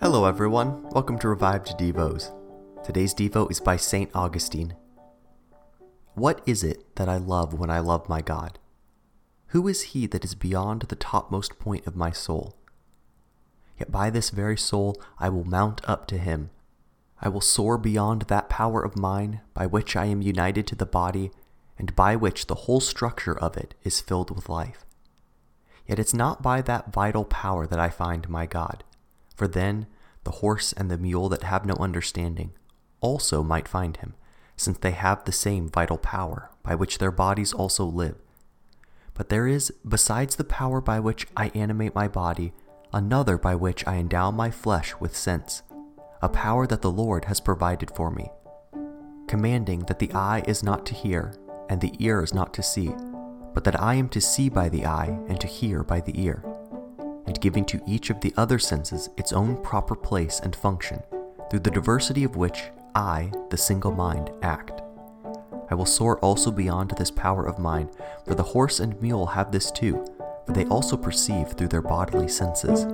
Hello, everyone. Welcome to Revived Devos. Today's Devo is by St. Augustine. What is it that I love when I love my God? Who is he that is beyond the topmost point of my soul? Yet by this very soul I will mount up to him. I will soar beyond that power of mine by which I am united to the body and by which the whole structure of it is filled with life. Yet it's not by that vital power that I find my God for then the horse and the mule that have no understanding also might find him, since they have the same vital power by which their bodies also live. But there is, besides the power by which I animate my body, another by which I endow my flesh with sense, a power that the Lord has provided for me, commanding that the eye is not to hear, and the ear is not to see, but that I am to see by the eye and to hear by the ear and giving to each of the other senses its own proper place and function, through the diversity of which I, the single mind, act. I will soar also beyond this power of mine, for the horse and mule have this too, for they also perceive through their bodily senses.